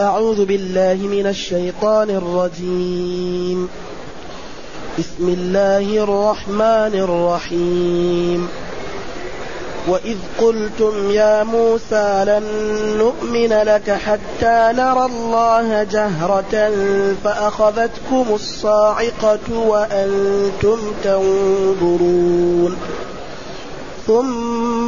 أعوذ بالله من الشيطان الرجيم. بسم الله الرحمن الرحيم. وإذ قلتم يا موسى لن نؤمن لك حتى نرى الله جهرة فأخذتكم الصاعقة وأنتم تنظرون. ثم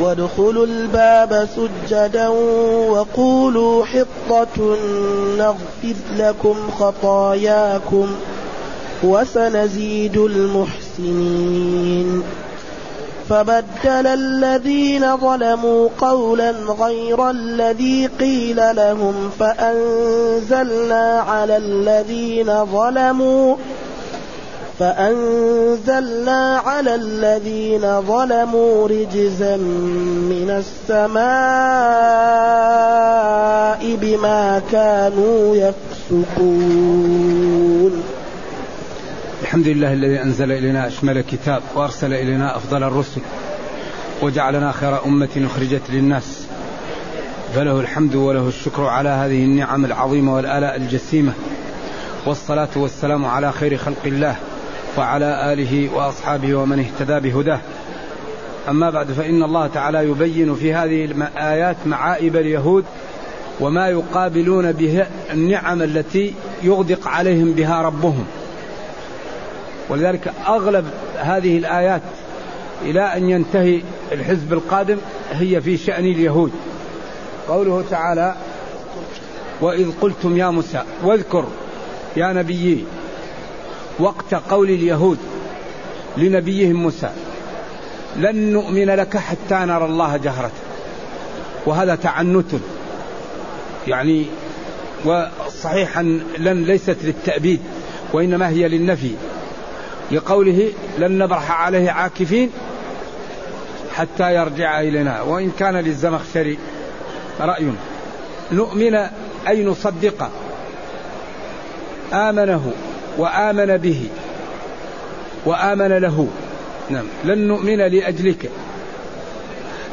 وادخلوا الباب سجدا وقولوا حطة نغفر لكم خطاياكم وسنزيد المحسنين. فبدل الذين ظلموا قولا غير الذي قيل لهم فأنزلنا على الذين ظلموا فأنزلنا على الذين ظلموا رجزا من السماء بما كانوا يفسقون. الحمد لله الذي أنزل إلينا أشمل كتاب وأرسل إلينا أفضل الرسل وجعلنا خير أمة أخرجت للناس. فله الحمد وله الشكر على هذه النعم العظيمة والآلاء الجسيمة والصلاة والسلام على خير خلق الله. وعلى آله وأصحابه ومن اهتدى بهداه. أما بعد فإن الله تعالى يبين في هذه الآيات معائب اليهود وما يقابلون به النعم التي يغدق عليهم بها ربهم. ولذلك أغلب هذه الآيات إلى أن ينتهي الحزب القادم هي في شأن اليهود. قوله تعالى وإذ قلتم يا موسى واذكر يا نبيي وقت قول اليهود لنبيهم موسى لن نؤمن لك حتى نرى الله جهرة. وهذا تعنت يعني وصحيحا لن ليست للتأبيد وإنما هي للنفي لقوله لن نبرح عليه عاكفين حتى يرجع إلينا. وإن كان للزمخشري رأي نؤمن أي نصدق. آمنه. وآمن به. وآمن له. نعم. لن نؤمن لأجلك.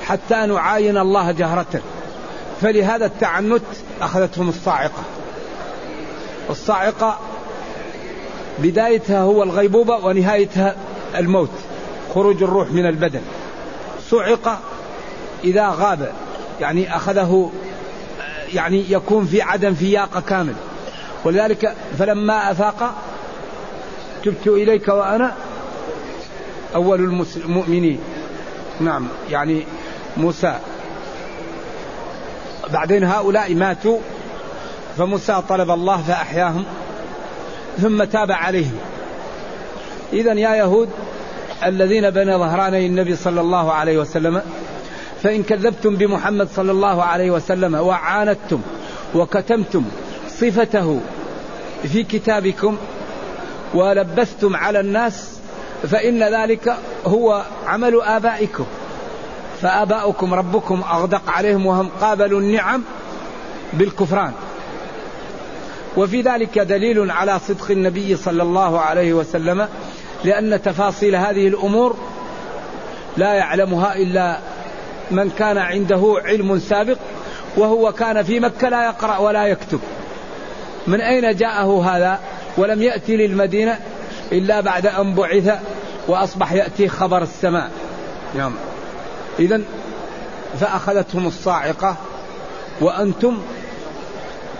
حتى نعاين الله جهرة. فلهذا التعنت أخذتهم الصاعقة. الصاعقة بدايتها هو الغيبوبة ونهايتها الموت. خروج الروح من البدن. صعق إذا غاب. يعني أخذه يعني يكون في عدم فياقة كامل. ولذلك فلما أفاق تبت إليك وأنا أول المؤمنين. نعم يعني موسى. بعدين هؤلاء ماتوا فموسى طلب الله فأحياهم ثم تاب عليهم. إذا يا يهود الذين بين ظهراني النبي صلى الله عليه وسلم فإن كذبتم بمحمد صلى الله عليه وسلم وعاندتم وكتمتم صفته في كتابكم ولبستم على الناس فإن ذلك هو عمل آبائكم. فآباؤكم ربكم أغدق عليهم وهم قابلوا النعم بالكفران. وفي ذلك دليل على صدق النبي صلى الله عليه وسلم لأن تفاصيل هذه الأمور لا يعلمها إلا من كان عنده علم سابق وهو كان في مكة لا يقرأ ولا يكتب. من أين جاءه هذا؟ ولم يأتي للمدينة إلا بعد أن بعث وأصبح يأتي خبر السماء. نعم. إذا فأخذتهم الصاعقة وأنتم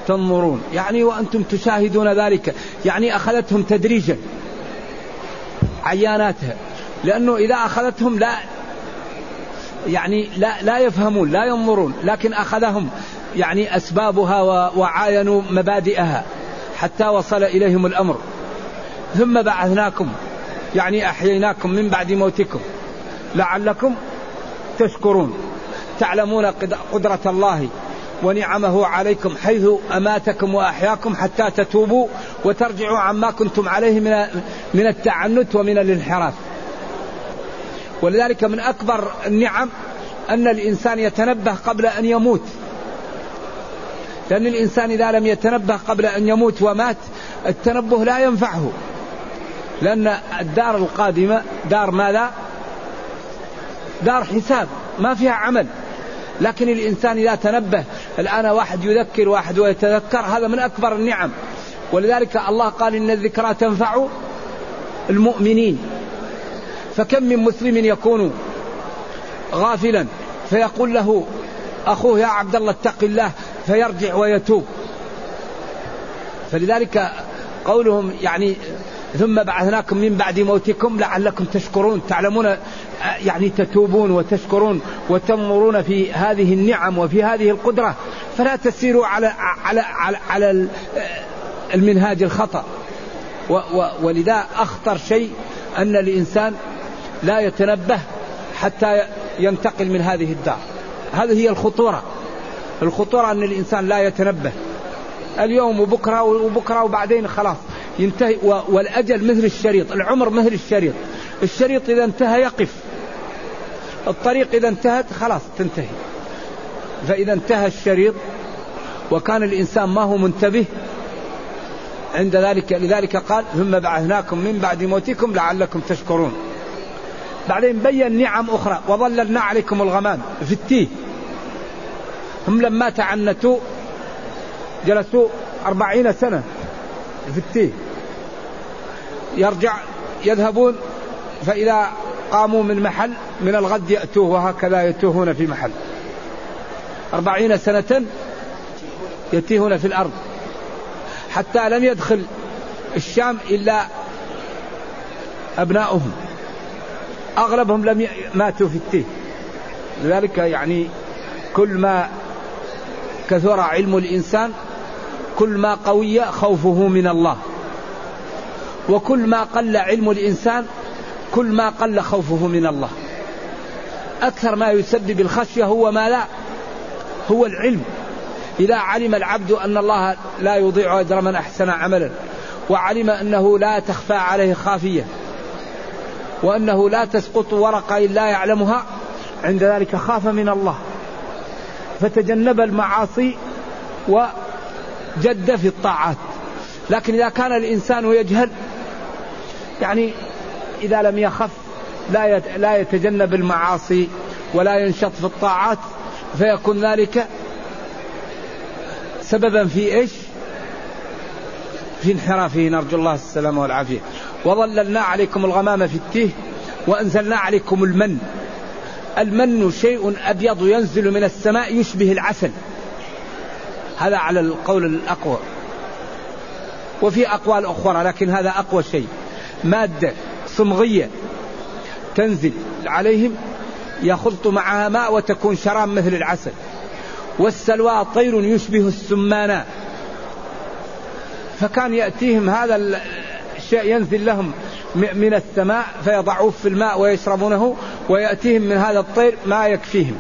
تنظرون. يعني وأنتم تشاهدون ذلك. يعني أخذتهم تدريجا. عياناتها. لأنه إذا أخذتهم لا يعني لا لا يفهمون لا ينظرون. لكن أخذهم يعني أسبابها وعاينوا مبادئها. حتى وصل إليهم الأمر. ثم بعثناكم يعني أحييناكم من بعد موتكم. لعلكم تشكرون. تعلمون قدرة الله ونعمه عليكم حيث أماتكم وأحياكم حتى تتوبوا وترجعوا عما كنتم عليه من من التعنت ومن الانحراف. ولذلك من أكبر النعم أن الإنسان يتنبه قبل أن يموت. لأن الإنسان إذا لم يتنبه قبل أن يموت ومات التنبه لا ينفعه. لأن الدار القادمة دار ماذا؟ دار حساب ما فيها عمل. لكن الإنسان إذا تنبه الآن واحد يذكر واحد ويتذكر هذا من أكبر النعم. ولذلك الله قال إن الذكرى تنفع المؤمنين. فكم من مسلم يكون غافلا فيقول له أخوه يا عبد الله اتق الله فيرجع ويتوب. فلذلك قولهم يعني ثم بعثناكم من بعد موتكم لعلكم تشكرون تعلمون يعني تتوبون وتشكرون وتنظرون في هذه النعم وفي هذه القدرة. فلا تسيروا على على على, على المنهاج الخطأ. ولذا أخطر شيء أن الإنسان لا يتنبه حتى ينتقل من هذه الدار. هذه هي الخطورة. الخطورة أن الإنسان لا يتنبه. اليوم وبكرة وبكرة وبعدين خلاص ينتهي. والأجل مثل الشريط. العمر مثل الشريط. الشريط إذا انتهى يقف. الطريق إذا انتهت خلاص تنتهي. فإذا انتهى الشريط وكان الإنسان ما هو منتبه عند ذلك لذلك قال ثم بعثناكم من بعد موتكم لعلكم تشكرون. بعدين بين نعم أخرى وظللنا عليكم الغمام. في التيه. هم لما تعنتوا جلسوا أربعين سنة في التيه. يرجع يذهبون فإذا قاموا من محل من الغد يأتوه وهكذا يتوهون في محل. أربعين سنة يتيهون في الأرض. حتى لم يدخل الشام إلا أبناؤهم. أغلبهم لم ماتوا في التيه. لذلك يعني كل ما كثر علم الإنسان كل ما قوي خوفه من الله. وكل ما قل علم الإنسان كل ما قل خوفه من الله. أكثر ما يسبب الخشية هو ما لا هو العلم. إذا علم العبد أن الله لا يضيع أجر من أحسن عملا وعلم أنه لا تخفى عليه خافية وأنه لا تسقط ورقة إلا يعلمها عند ذلك خاف من الله. فتجنب المعاصي وجد في الطاعات. لكن إذا كان الإنسان يجهل يعني إذا لم يخف لا لا يتجنب المعاصي ولا ينشط في الطاعات فيكون ذلك سببا في إيش؟ في انحرافه نرجو الله السلامة والعافية. وظللنا عليكم الغمام في التيه وأنزلنا عليكم المن. المن شيء أبيض ينزل من السماء يشبه العسل. هذا على القول الأقوى. وفي أقوال أخرى لكن هذا أقوى شيء. مادة صمغية تنزل عليهم يخلط معها ماء وتكون شراب مثل العسل. والسلوى طير يشبه السمانة فكان يأتيهم هذا الشيء ينزل لهم من السماء فيضعوه في الماء ويشربونه. ويأتيهم من هذا الطير ما يكفيهم.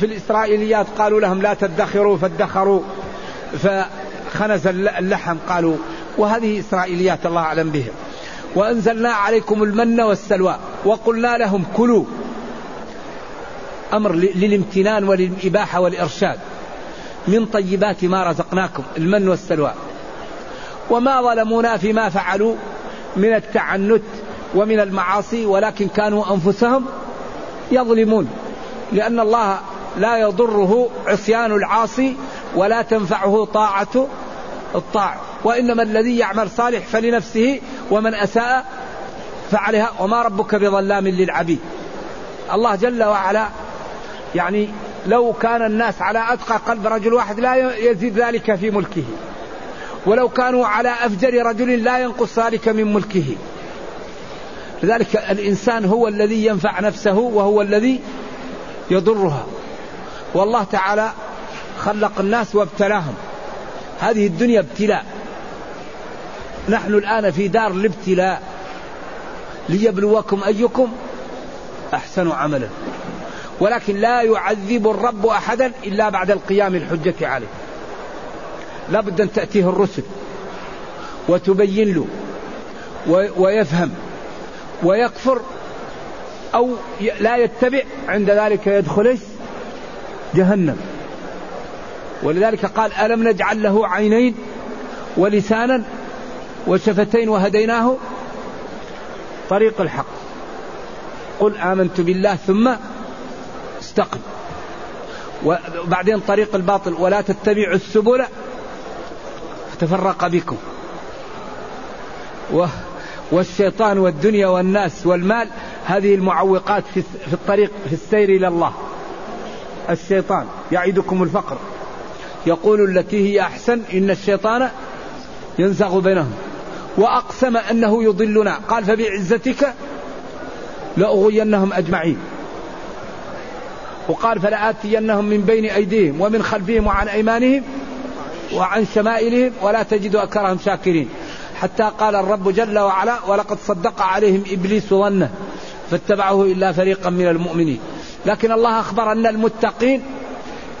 في الإسرائيليات قالوا لهم لا تدخروا فادخروا. فخنز اللحم قالوا وهذه إسرائيليات الله أعلم بها. وأنزلنا عليكم المن والسلوى وقلنا لهم كلوا. أمر للامتنان وللإباحة والإرشاد. من طيبات ما رزقناكم المن والسلوى. وما ظلمونا فيما فعلوا. من التعنت ومن المعاصي ولكن كانوا أنفسهم يظلمون. لأن الله لا يضره عصيان العاصي ولا تنفعه طاعة الطاع. وإنما الذي يعمل صالح فلنفسه ومن أساء فعليها. وما ربك بظلام للعبيد. الله جل وعلا يعني لو كان الناس على أتقى قلب رجل واحد لا يزيد ذلك في ملكه. ولو كانوا على أفجر رجل لا ينقص ذلك من ملكه. لذلك الإنسان هو الذي ينفع نفسه وهو الذي يضرها. والله تعالى خلق الناس وابتلاهم. هذه الدنيا ابتلاء. نحن الآن في دار الابتلاء. ليبلوكم أيكم أحسن عملا. ولكن لا يعذب الرب أحدا إلا بعد القيام الحجة عليه. لا بد أن تأتيه الرسل وتبين له ويفهم. ويكفر أو لا يتبع عند ذلك يدخل جهنم. ولذلك قال ألم نجعل له عينين ولسانا وشفتين وهديناه طريق الحق. قل آمنت بالله ثم استقم. وبعدين طريق الباطل. ولا تتبعوا السبل فتفرق بكم. والشيطان والدنيا والناس والمال هذه المعوقات في الطريق في السير إلى الله. الشيطان يعدكم الفقر. يقول التي هي أحسن إن الشيطان ينزغ بينهم. وأقسم أنه يضلنا. قال فبعزتك لأغوينهم أجمعين. وقال فلآتينهم من بين أيديهم ومن خلفهم وعن أيمانهم وعن شمائلهم ولا تجد أكرهم شاكرين. حتى قال الرب جل وعلا ولقد صدق عليهم إبليس ظنه فاتبعه إلا فريقا من المؤمنين. لكن الله أخبر أن المتقين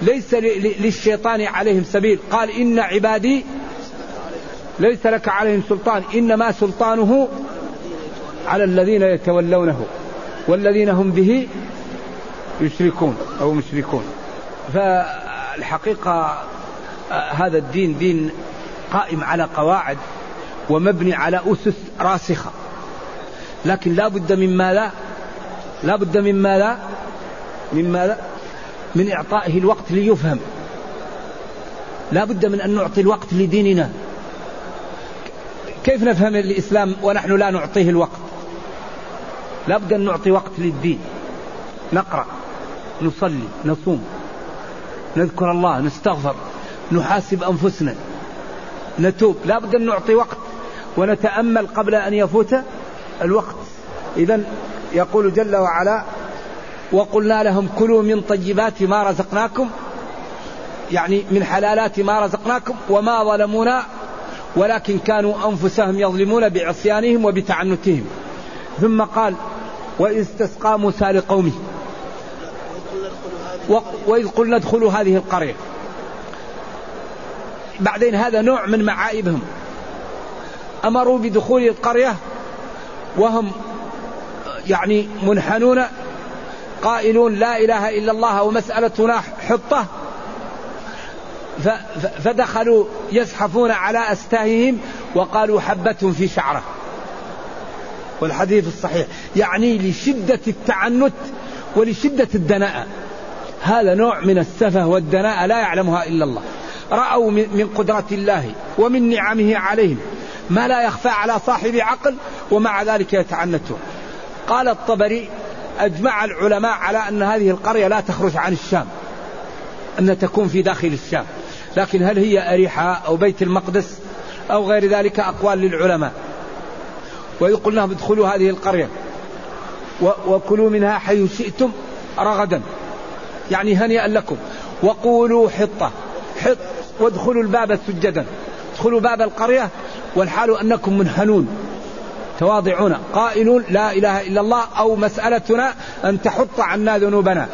ليس للشيطان عليهم سبيل. قال إن عبادي ليس لك عليهم سلطان. إنما سلطانه على الذين يتولونه والذين هم به يشركون أو مشركون. فالحقيقة هذا الدين دين قائم على قواعد ومبني على أسس راسخة. لكن لا بد من ماذا؟ لا بد من ماذا؟ من ماذا؟ من إعطائه الوقت ليفهم. لا بد من أن نعطي الوقت لديننا. كيف نفهم الإسلام ونحن لا نعطيه الوقت؟ لا بد أن نعطي وقت للدين. نقرأ نصلي نصوم. نذكر الله نستغفر نحاسب أنفسنا. نتوب. لا بد أن نعطي وقت ونتأمل قبل أن يفوت الوقت. إذا يقول جل وعلا وقلنا لهم كلوا من طيبات ما رزقناكم يعني من حلالات ما رزقناكم وما ظلمونا ولكن كانوا أنفسهم يظلمون بعصيانهم وبتعنتهم. ثم قال وإذ استسقى موسى لقومه. وإذ قلنا ادخلوا هذه القرية. بعدين هذا نوع من معائبهم أمروا بدخول القرية وهم يعني منحنون قائلون لا إله إلا الله ومسألتنا حطة فدخلوا يزحفون على استاههم وقالوا حبة في شعرة. والحديث الصحيح يعني لشدة التعنت ولشدة الدناءة. هذا نوع من السفه والدناءة لا يعلمها إلا الله. رأوا من قدرة الله ومن نعمه عليهم. ما لا يخفى على صاحب عقل ومع ذلك يتعنتون قال الطبري أجمع العلماء على أن هذه القرية لا تخرج عن الشام أن تكون في داخل الشام. لكن هل هي أريحة أو بيت المقدس أو غير ذلك أقوال للعلماء؟ وإذ قلنا ادخلوا هذه القرية وكلوا منها حيث شئتم رغدا. يعني هنيئا لكم. وقولوا حطة حط وادخلوا الباب سجدا. ادخلوا باب القرية والحال أنكم منهنون تواضعون قائلون لا إله إلا الله أو مسألتنا أن تحط عنا ذنوبنا.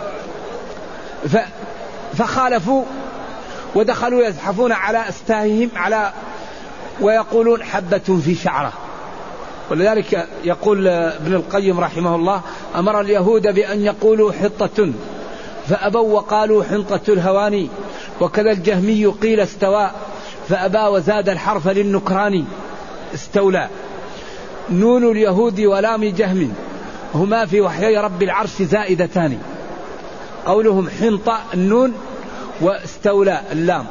فخالفوا ودخلوا يزحفون على أستاههم على ويقولون حبة في شعرة. ولذلك يقول ابن القيم رحمه الله أمر اليهود بأن يقولوا حطة فأبوا وقالوا حنطة الهواني. وكذا الجهمي قيل استوى فأبى وزاد الحرف للنكران. استولى. نون اليهود ولام جهم. هما في وحيي رب العرش زائدتان. قولهم حنطة النون واستولى اللام.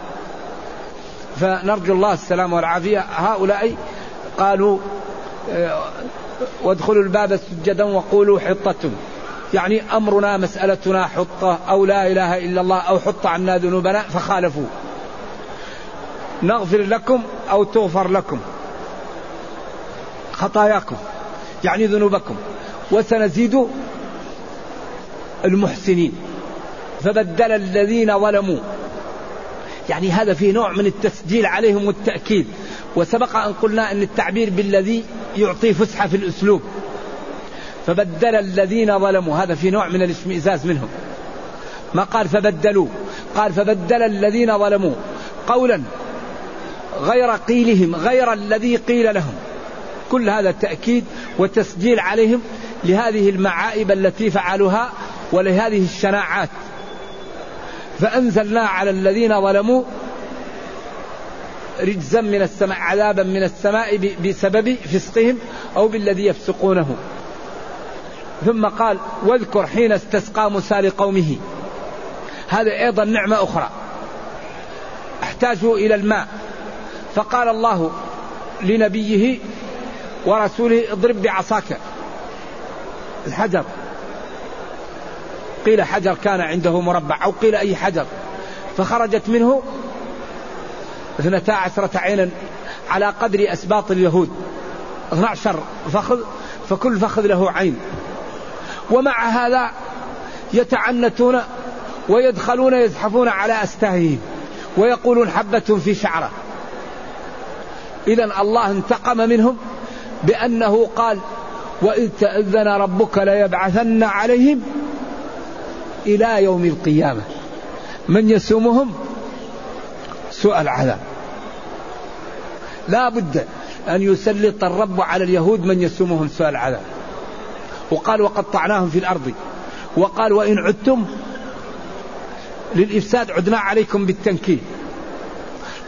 فنرجو الله السلامة والعافية. هؤلاء قالوا آه، وادخلوا الباب سجدا وقولوا حطة. يعني أمرنا مسألتنا حطة أو لا إله إلا الله أو حط عنا ذنوبنا فخالفوا. نغفر لكم أو تغفر لكم. خطاياكم يعني ذنوبكم. وسنزيد المحسنين. فبدل الذين ظلموا. يعني هذا فيه نوع من التسجيل عليهم والتأكيد. وسبق أن قلنا أن التعبير بالذي يعطي فسحة في الأسلوب. فبدل الذين ظلموا. هذا في نوع من الاشمئزاز منهم. ما قال فبدلوا؟ قال فبدل الذين ظلموا. قولا غير قيلهم غير الذي قيل لهم. كل هذا تأكيد وتسجيل عليهم لهذه المعائب التي فعلوها ولهذه الشناعات. فأنزلنا على الذين ظلموا رجزا من السماء عذابا من السماء بسبب فسقهم أو بالذي يفسقونه. ثم قال واذكر حين استسقى موسى لقومه. هذا أيضا نعمة أخرى. احتاجوا إلى الماء. فقال الله لنبيه ورسوله اضرب بعصاك. الحجر. قيل حجر كان عنده مربع أو قيل أي حجر. فخرجت منه اثنتا عشرة عينا على قدر أسباط اليهود. 12 فخذ فكل فخذ له عين. ومع هذا يتعنتون ويدخلون يزحفون على أستاههم ويقولون حبة في شعره. إذا الله انتقم منهم بأنه قال وإذ تأذن ربك ليبعثن عليهم إلى يوم القيامة. من يسومهم؟ سوء العذاب. لا بد أن يسلط الرب على اليهود من يسومهم سوء العذاب. وقال وقطعناهم في الأرض. وقال وإن عدتم للإفساد عدنا عليكم بالتنكيل.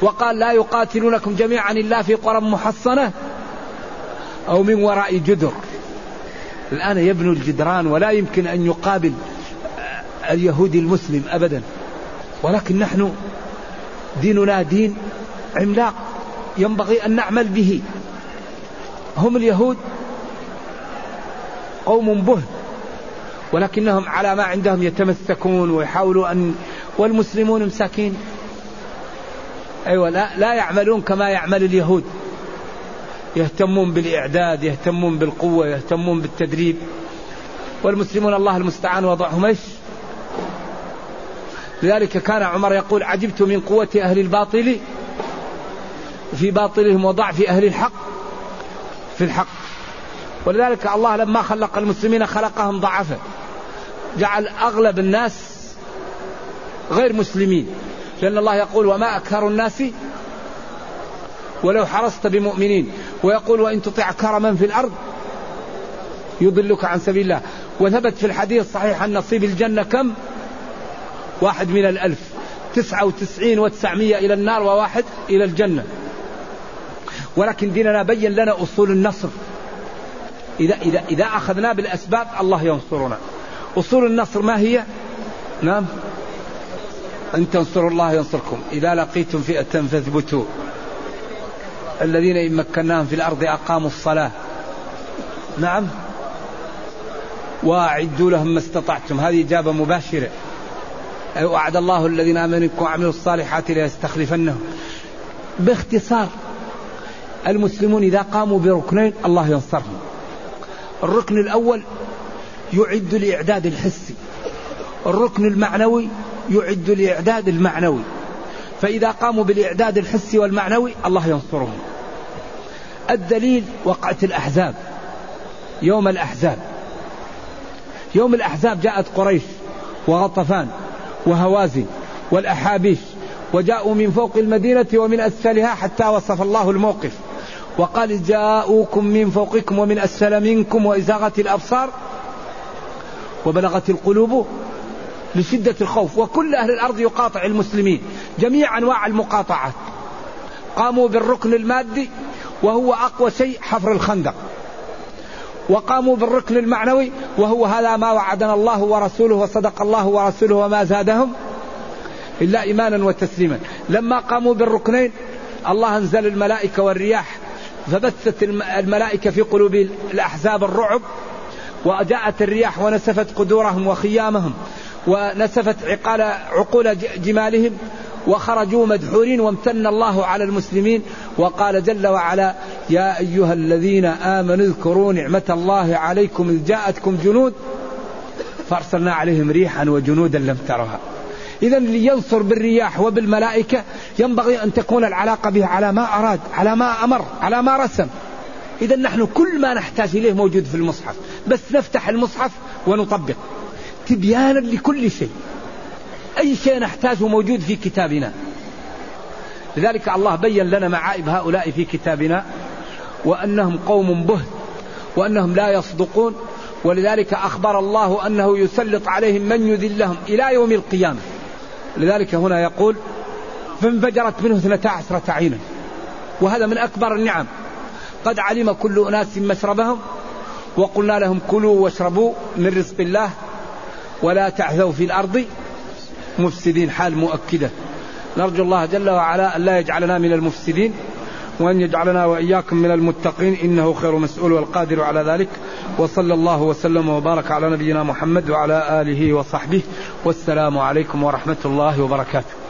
وقال لا يقاتلونكم جميعا إلا في قرى محصنة أو من وراء جدر. الآن يبنوا الجدران ولا يمكن أن يقابل اليهودي المسلم أبدا. ولكن نحن ديننا دين عملاق ينبغي أن نعمل به. هم اليهود قوم به ولكنهم على ما عندهم يتمسكون ويحاولوا أن والمسلمون مساكين. أيوة لا, لا يعملون كما يعمل اليهود. يهتمون بالإعداد يهتمون بالقوة يهتمون بالتدريب. والمسلمون الله المستعان وضعهم إيش؟ لذلك كان عمر يقول عجبت من قوة أهل الباطل في باطلهم وضعف أهل الحق في الحق. ولذلك الله لما خلق المسلمين خلقهم ضعفا. جعل أغلب الناس غير مسلمين. لأن الله يقول وما أكثر الناس ولو حرصت بمؤمنين ويقول وإن تطع كرما في الأرض يضلك عن سبيل الله. وثبت في الحديث الصحيح أن نصيب الجنة كم؟ واحد من الألف. تسعة وتسعين وتسعمية إلى النار وواحد إلى الجنة. ولكن ديننا بين لنا أصول النصر. إذا, إذا, إذا أخذنا بالأسباب الله ينصرنا. أصول النصر ما هي؟ نعم. أن تنصروا الله ينصركم. إذا لقيتم فئة فاثبتوا. الذين إن مكناهم في الأرض أقاموا الصلاة. نعم. وأعدوا لهم ما استطعتم. هذه إجابة مباشرة. وعد الله الذين آمنوا وعملوا الصالحات ليستخلفنهم. باختصار المسلمون إذا قاموا بركنين الله ينصرهم. الركن الأول يعد الإعداد الحسي الركن المعنوي يعد الإعداد المعنوي. فإذا قاموا بالإعداد الحسي والمعنوي الله ينصرهم. الدليل وقعة الأحزاب. يوم الأحزاب. يوم الأحزاب جاءت قريش وغطفان وهوازن والأحابيش وجاءوا من فوق المدينة ومن أسفلها حتى وصف الله الموقف. وقال جاءوكم من فوقكم ومن أسفل منكم وإزاغت الأبصار وبلغت القلوب لشدة الخوف وكل أهل الأرض يقاطع المسلمين جميع أنواع المقاطعات. قاموا بالركن المادي وهو أقوى شيء حفر الخندق. وقاموا بالركن المعنوي وهو هذا ما وعدنا الله ورسوله وصدق الله ورسوله وما زادهم إلا إيمانا وتسليما. لما قاموا بالركنين الله أنزل الملائكة والرياح فبثت الملائكة في قلوب الأحزاب الرعب وجاءت الرياح ونسفت قدورهم وخيامهم. ونسفت عقال عقول جمالهم وخرجوا مدحورين وامتن الله على المسلمين وقال جل وعلا يا أيها الذين آمنوا اذكروا نعمة الله عليكم إذ جاءتكم جنود فأرسلنا عليهم ريحا وجنودا لم ترها إذا اللي ينصر بالرياح وبالملائكة ينبغي أن تكون العلاقة به على ما أراد على ما أمر على ما رسم. إذا نحن كل ما نحتاج إليه موجود في المصحف. بس نفتح المصحف ونطبق. تبيانا لكل شيء. أي شيء نحتاجه موجود في كتابنا. لذلك الله بين لنا معائب هؤلاء في كتابنا وأنهم قوم بهت وأنهم لا يصدقون ولذلك أخبر الله أنه يسلط عليهم من يذلهم إلى يوم القيامة. لذلك هنا يقول فانفجرت منه اثنتا عشرة عينا. وهذا من أكبر النعم. قد علم كل أناس مشربهم وقلنا لهم كلوا واشربوا من رزق الله. ولا تعثوا في الأرض مفسدين حال مؤكدة. نرجو الله جل وعلا أن لا يجعلنا من المفسدين وأن يجعلنا وإياكم من المتقين إنه خير مسؤول والقادر على ذلك. وصلى الله وسلم وبارك على نبينا محمد وعلى آله وصحبه. والسلام عليكم ورحمة الله وبركاته.